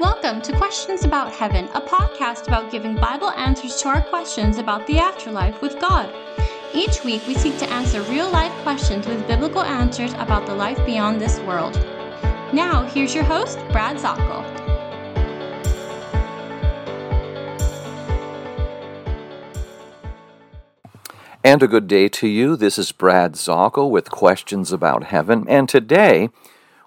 Welcome to Questions About Heaven, a podcast about giving Bible answers to our questions about the afterlife with God. Each week, we seek to answer real life questions with biblical answers about the life beyond this world. Now, here's your host, Brad Zockoll. And a good day to you. This is Brad Zockoll with Questions About Heaven. And today,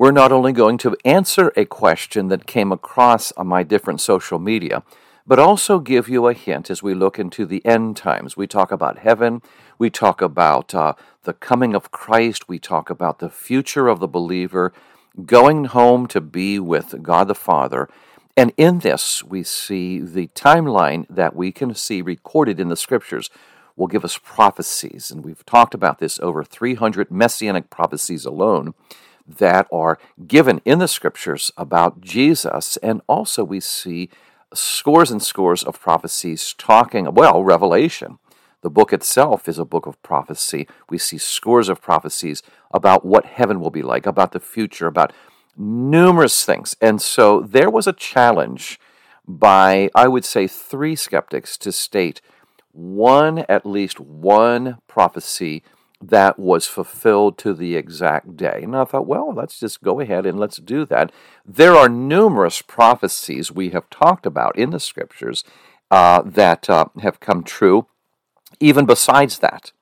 we're not only going to answer a question that came across on my different social media, but also give you a hint as we look into the end times. We talk about heaven, we talk about uh, the coming of Christ, we talk about the future of the believer, going home to be with God the Father. And in this, we see the timeline that we can see recorded in the scriptures will give us prophecies. And we've talked about this over 300 messianic prophecies alone that are given in the scriptures about Jesus. And also, we see scores and scores of prophecies talking, well, Revelation. The book itself is a book of prophecy. We see scores of prophecies about what heaven will be like, about the future, about numerous things. And so there was a challenge by, I would say, three skeptics to state one, at least one prophecy that was fulfilled to the exact day. And I thought, well, let's just go ahead and let's do that. There are numerous prophecies we have talked about in the scriptures uh, that uh, have come true, even besides that.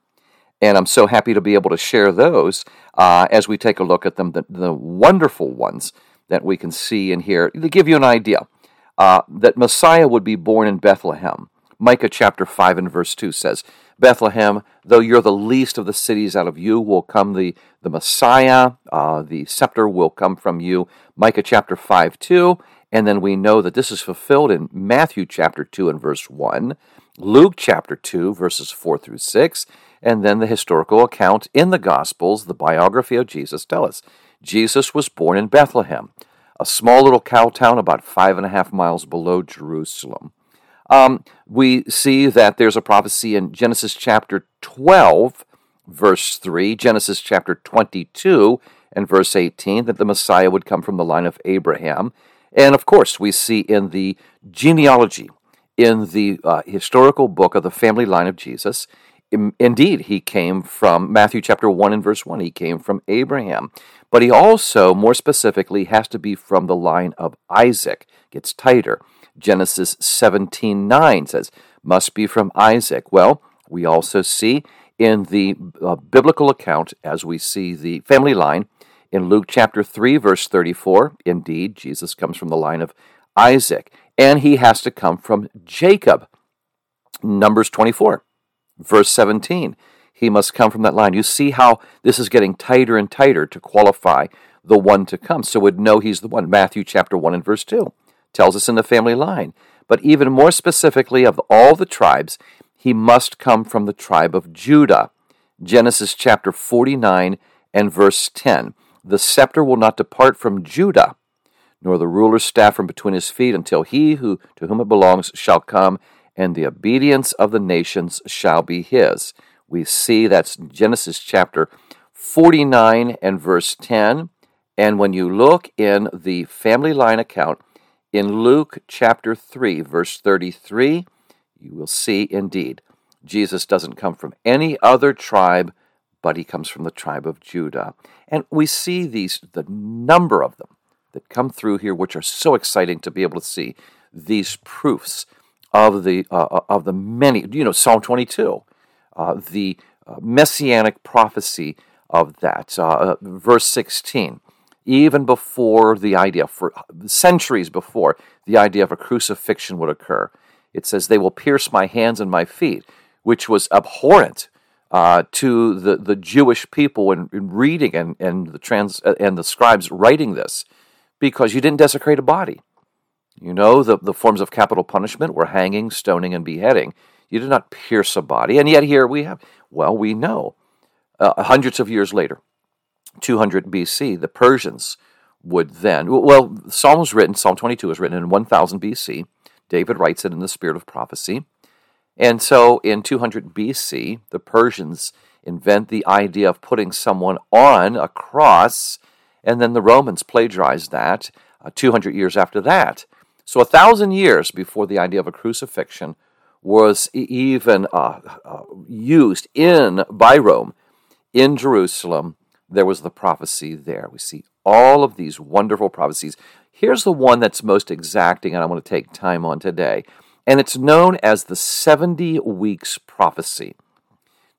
And I'm so happy to be able to share those uh, as we take a look at them, the, the, wonderful ones that we can see and hear. To give you an idea, uh, that Messiah would be born in Bethlehem. Micah chapter 5 and verse 2 says, Bethlehem, though you're the least of the cities, out of you will come the, the Messiah, uh, the scepter will come from you. Micah chapter 5, 2. And then we know that this is fulfilled in Matthew chapter 2 and verse 1, Luke chapter 2, verses 4 through 6, and then the historical account in the Gospels, the biography of Jesus, tell us. Jesus was born in Bethlehem, a small little cow town about five and a half miles below Jerusalem. Um, we see that there's a prophecy in Genesis chapter 12, verse 3, Genesis chapter 22, and verse 18, that the Messiah would come from the line of Abraham. And of course, we see in the genealogy, in the uh, historical book of the family line of Jesus, indeed, he came from Matthew chapter 1 and verse 1. He came from Abraham. But he also, more specifically, has to be from the line of Isaac. Gets tighter. Genesis 17:9 says, must be from Isaac. Well, we also see in the uh, biblical account, as we see the family line, in Luke chapter 3, verse 34, indeed, Jesus comes from the line of Isaac, and he has to come from Jacob. Numbers 24, verse 17, he must come from that line. You see how this is getting tighter and tighter to qualify the one to come. So we'd know he's the one. Matthew chapter 1 and verse 2 tells us in the family line. But even more specifically, of all the tribes, he must come from the tribe of Judah. Genesis chapter 49 and verse 10. The scepter will not depart from Judah, nor the ruler's staff from between his feet, until he who to whom it belongs shall come, and the obedience of the nations shall be his. We see that's Genesis chapter 49 and verse 10. And when you look in the family line account, in Luke chapter 3, verse 33, you will see indeed Jesus doesn't come from any other tribe, but he comes from the tribe of Judah. And we see these, the number of them that come through here, which are so exciting to be able to see these proofs of the, uh, of the many, you know, Psalm 22, uh, the uh, messianic prophecy of that. Uh, verse 16 even before the idea, for centuries before the idea of a crucifixion would occur. It says, They will pierce my hands and my feet, which was abhorrent uh, to the, the Jewish people in, in reading and, and, the trans, and the scribes writing this, because you didn't desecrate a body. You know, the, the forms of capital punishment were hanging, stoning, and beheading. You did not pierce a body. And yet here we have, well, we know, uh, hundreds of years later, 200 BC, the Persians would then, well, Psalm was written, Psalm 22 was written in 1000 BC. David writes it in the spirit of prophecy. And so in 200 BC, the Persians invent the idea of putting someone on a cross, and then the Romans plagiarized that uh, 200 years after that. So, a thousand years before the idea of a crucifixion was even uh, uh, used in by Rome in Jerusalem, there was the prophecy there. We see all of these wonderful prophecies. Here's the one that's most exacting, and I want to take time on today. And it's known as the 70 weeks prophecy.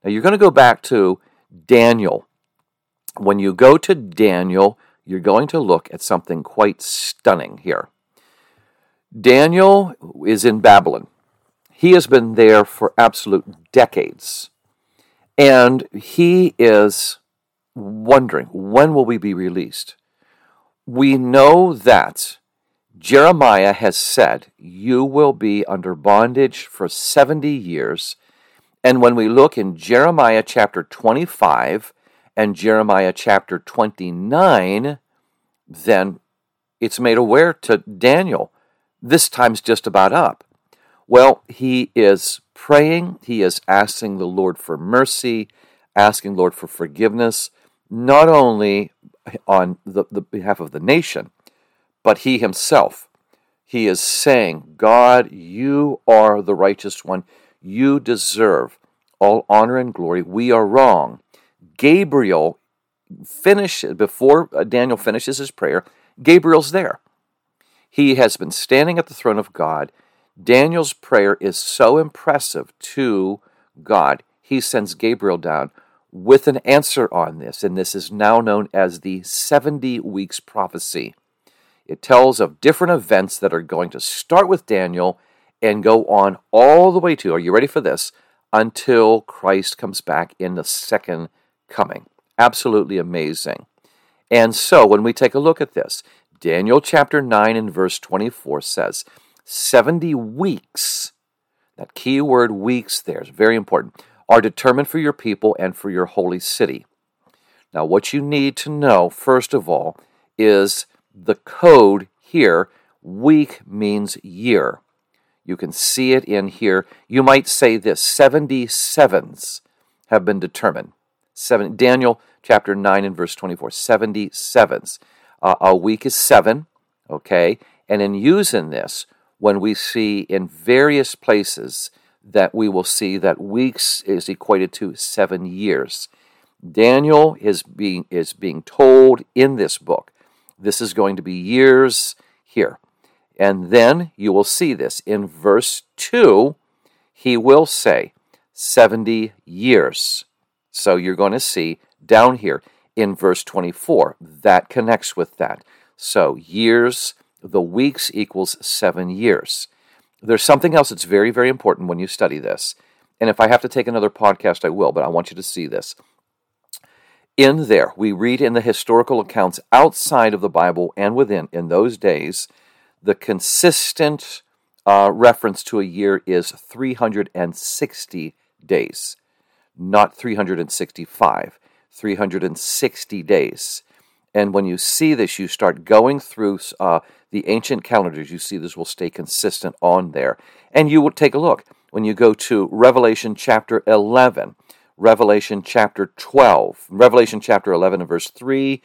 Now, you're going to go back to Daniel. When you go to Daniel, you're going to look at something quite stunning here. Daniel is in Babylon. He has been there for absolute decades. And he is wondering when will we be released? We know that Jeremiah has said, You will be under bondage for 70 years. And when we look in Jeremiah chapter 25 and Jeremiah chapter 29, then it's made aware to Daniel. This time's just about up. Well, he is praying, he is asking the Lord for mercy, asking Lord for forgiveness, not only on the, the behalf of the nation, but he himself. He is saying, God, you are the righteous one. You deserve all honor and glory. We are wrong. Gabriel finishes, before Daniel finishes his prayer, Gabriel's there. He has been standing at the throne of God Daniel's prayer is so impressive to God. He sends Gabriel down with an answer on this, and this is now known as the 70 weeks prophecy. It tells of different events that are going to start with Daniel and go on all the way to, are you ready for this? Until Christ comes back in the second coming. Absolutely amazing. And so when we take a look at this, Daniel chapter 9 and verse 24 says, 70 weeks, that key word weeks there is very important, are determined for your people and for your holy city. Now, what you need to know, first of all, is the code here. Week means year. You can see it in here. You might say this 77s have been determined. Seven, Daniel chapter 9 and verse 24, 77s. Uh, a week is seven, okay? And in using this, when we see in various places that we will see that weeks is equated to seven years. Daniel is being, is being told in this book, this is going to be years here. And then you will see this in verse 2, he will say 70 years. So you're going to see down here in verse 24, that connects with that. So years the weeks equals seven years. There's something else that's very, very important when you study this. And if I have to take another podcast, I will, but I want you to see this. In there, we read in the historical accounts outside of the Bible and within, in those days, the consistent uh, reference to a year is 360 days, not 365. 360 days. And when you see this, you start going through uh, the ancient calendars. You see this will stay consistent on there. And you will take a look. When you go to Revelation chapter 11, Revelation chapter 12, Revelation chapter 11 and verse 3,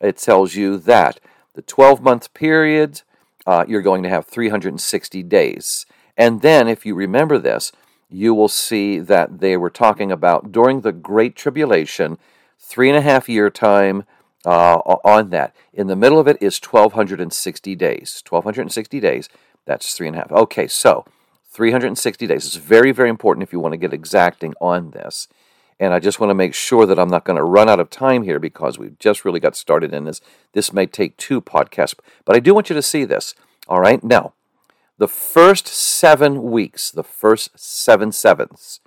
it tells you that the 12 month period, uh, you're going to have 360 days. And then, if you remember this, you will see that they were talking about during the Great Tribulation, three and a half year time uh, on that. In the middle of it is 1260 days. 1260 days, that's three and a half. Okay, so 360 days. It's very, very important if you want to get exacting on this. And I just want to make sure that I'm not going to run out of time here because we've just really got started in this. This may take two podcasts, but I do want you to see this. All right, now, the first seven weeks, the first seven sevens,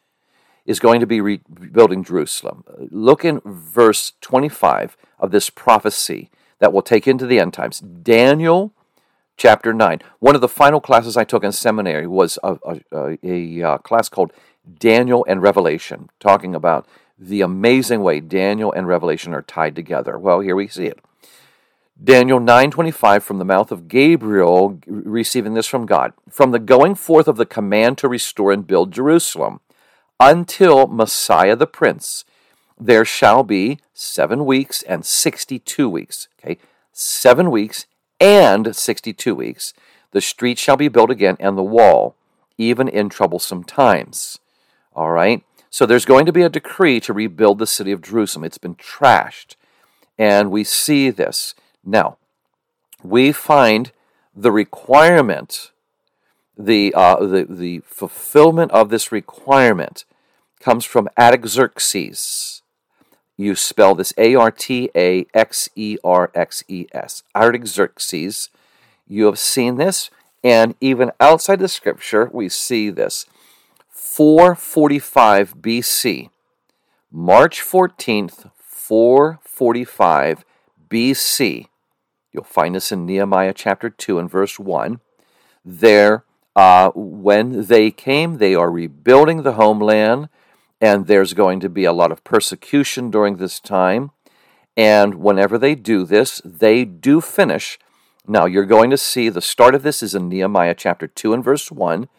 is going to be rebuilding Jerusalem. Look in verse 25 of this prophecy that will take into the end times. Daniel chapter 9. One of the final classes I took in seminary was a, a, a, a uh, class called Daniel and Revelation, talking about the amazing way Daniel and Revelation are tied together. Well, here we see it. Daniel 9:25 from the mouth of Gabriel receiving this from God. From the going forth of the command to restore and build Jerusalem until Messiah the Prince, there shall be seven weeks and 62 weeks. Okay, seven weeks and 62 weeks, the street shall be built again and the wall, even in troublesome times. All right? So there's going to be a decree to rebuild the city of Jerusalem. It's been trashed. And we see this. Now, we find the requirement, the, uh, the, the fulfillment of this requirement comes from Artaxerxes. You spell this A R T A X E R X E S. Artaxerxes. You have seen this, and even outside the scripture, we see this. 445 BC, March 14th, 445 BC. You'll find this in Nehemiah chapter 2 and verse 1. There, uh, when they came, they are rebuilding the homeland, and there's going to be a lot of persecution during this time. And whenever they do this, they do finish. Now, you're going to see the start of this is in Nehemiah chapter 2 and verse 1.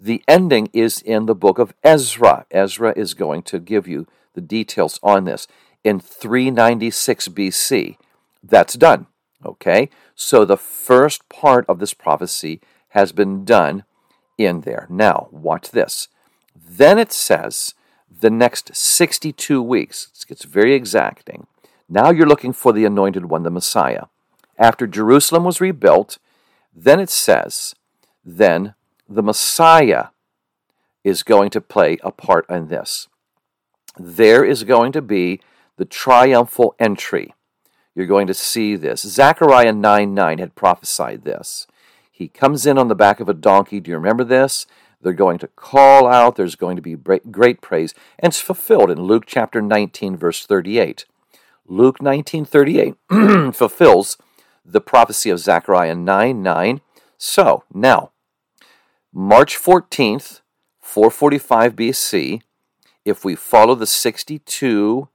The ending is in the book of Ezra. Ezra is going to give you the details on this in 396 BC. That's done. Okay? So the first part of this prophecy has been done in there. Now, watch this. Then it says the next 62 weeks, it gets very exacting. Now you're looking for the anointed one, the Messiah. After Jerusalem was rebuilt, then it says, then the Messiah is going to play a part in this. There is going to be the triumphal entry. You're going to see this. Zechariah 9 9 had prophesied this. He comes in on the back of a donkey. Do you remember this? They're going to call out. There's going to be great praise. And it's fulfilled in Luke chapter 19, verse 38. Luke 19, 38 fulfills the prophecy of Zechariah 9 9. So, now, March 14th, 445 BC, if we follow the 62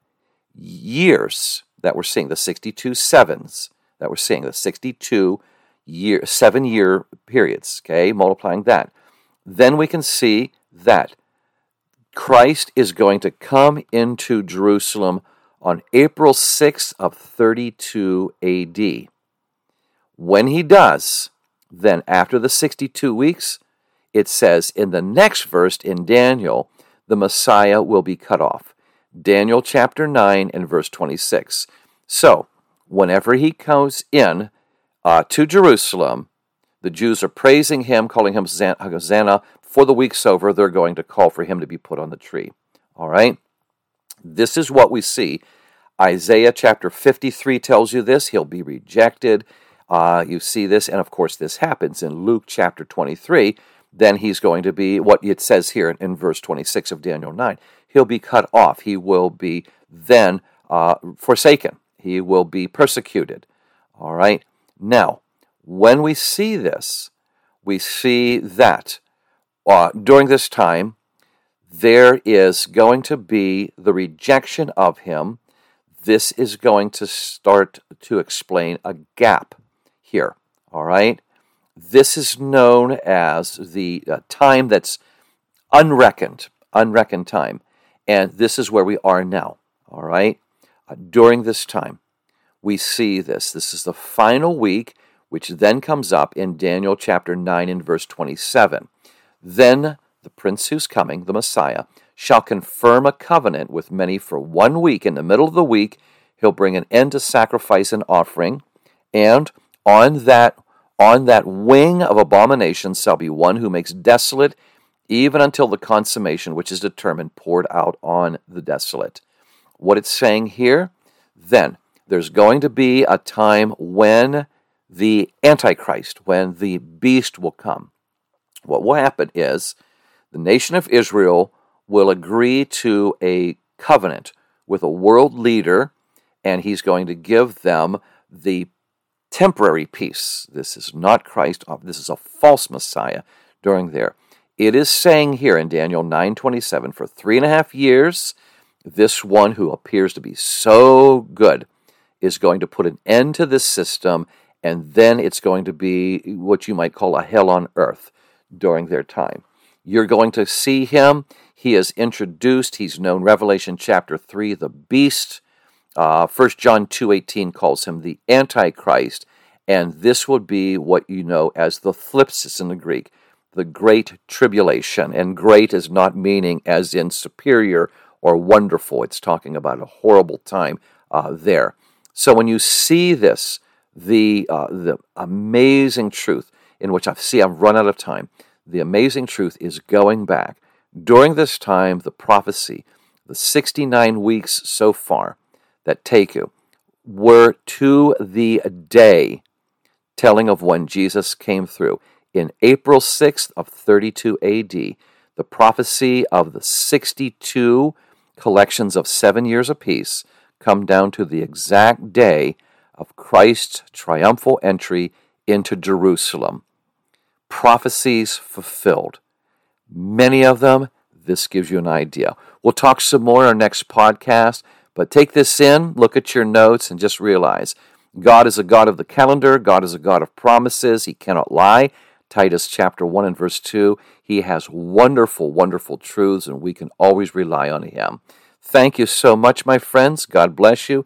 years that we're seeing, the 62 sevens that we're seeing, the 62 year, seven year periods, okay, multiplying that, then we can see that Christ is going to come into Jerusalem on April 6th of 32 AD. When he does, then after the 62 weeks, it says in the next verse in Daniel, the Messiah will be cut off. Daniel chapter 9 and verse 26. So, whenever he comes in uh, to Jerusalem, the Jews are praising him, calling him Hosanna. For the week's over, they're going to call for him to be put on the tree. All right? This is what we see. Isaiah chapter 53 tells you this. He'll be rejected. Uh, you see this, and of course, this happens in Luke chapter 23. Then he's going to be what it says here in verse 26 of Daniel 9 he'll be cut off. He will be then uh, forsaken. He will be persecuted. All right? Now, when we see this, we see that uh, during this time, there is going to be the rejection of him. This is going to start to explain a gap here. All right? This is known as the uh, time that's unreckoned, unreckoned time. And this is where we are now, all right? Uh, during this time, we see this. This is the final week, which then comes up in Daniel chapter 9 and verse 27. Then the prince who's coming, the Messiah, shall confirm a covenant with many for one week. In the middle of the week, he'll bring an end to sacrifice and offering, and on that on that wing of abomination shall be one who makes desolate even until the consummation which is determined poured out on the desolate. What it's saying here, then, there's going to be a time when the Antichrist, when the beast will come. What will happen is the nation of Israel will agree to a covenant with a world leader, and he's going to give them the temporary peace. This is not Christ, uh, this is a false Messiah during there. It is saying here in Daniel 9:27, for three and a half years, this one who appears to be so good is going to put an end to this system, and then it's going to be what you might call a hell on earth during their time. You're going to see him. He is introduced. He's known. Revelation chapter 3, the beast. Uh, 1 John 2.18 calls him the Antichrist. And this would be what you know as the thlipsis in the Greek, the great tribulation. And great is not meaning as in superior or wonderful, it's talking about a horrible time uh, there. So when you see this, the, uh, the amazing truth in which I see I've run out of time, the amazing truth is going back. During this time, the prophecy, the 69 weeks so far that take you, were to the day telling of when Jesus came through. In April 6th of 32 AD, the prophecy of the 62 collections of seven years apiece come down to the exact day of Christ's triumphal entry into Jerusalem. Prophecies fulfilled. Many of them, this gives you an idea. We'll talk some more in our next podcast, but take this in, look at your notes, and just realize God is a God of the calendar, God is a God of promises, He cannot lie. Titus chapter 1 and verse 2. He has wonderful, wonderful truths, and we can always rely on Him. Thank you so much, my friends. God bless you,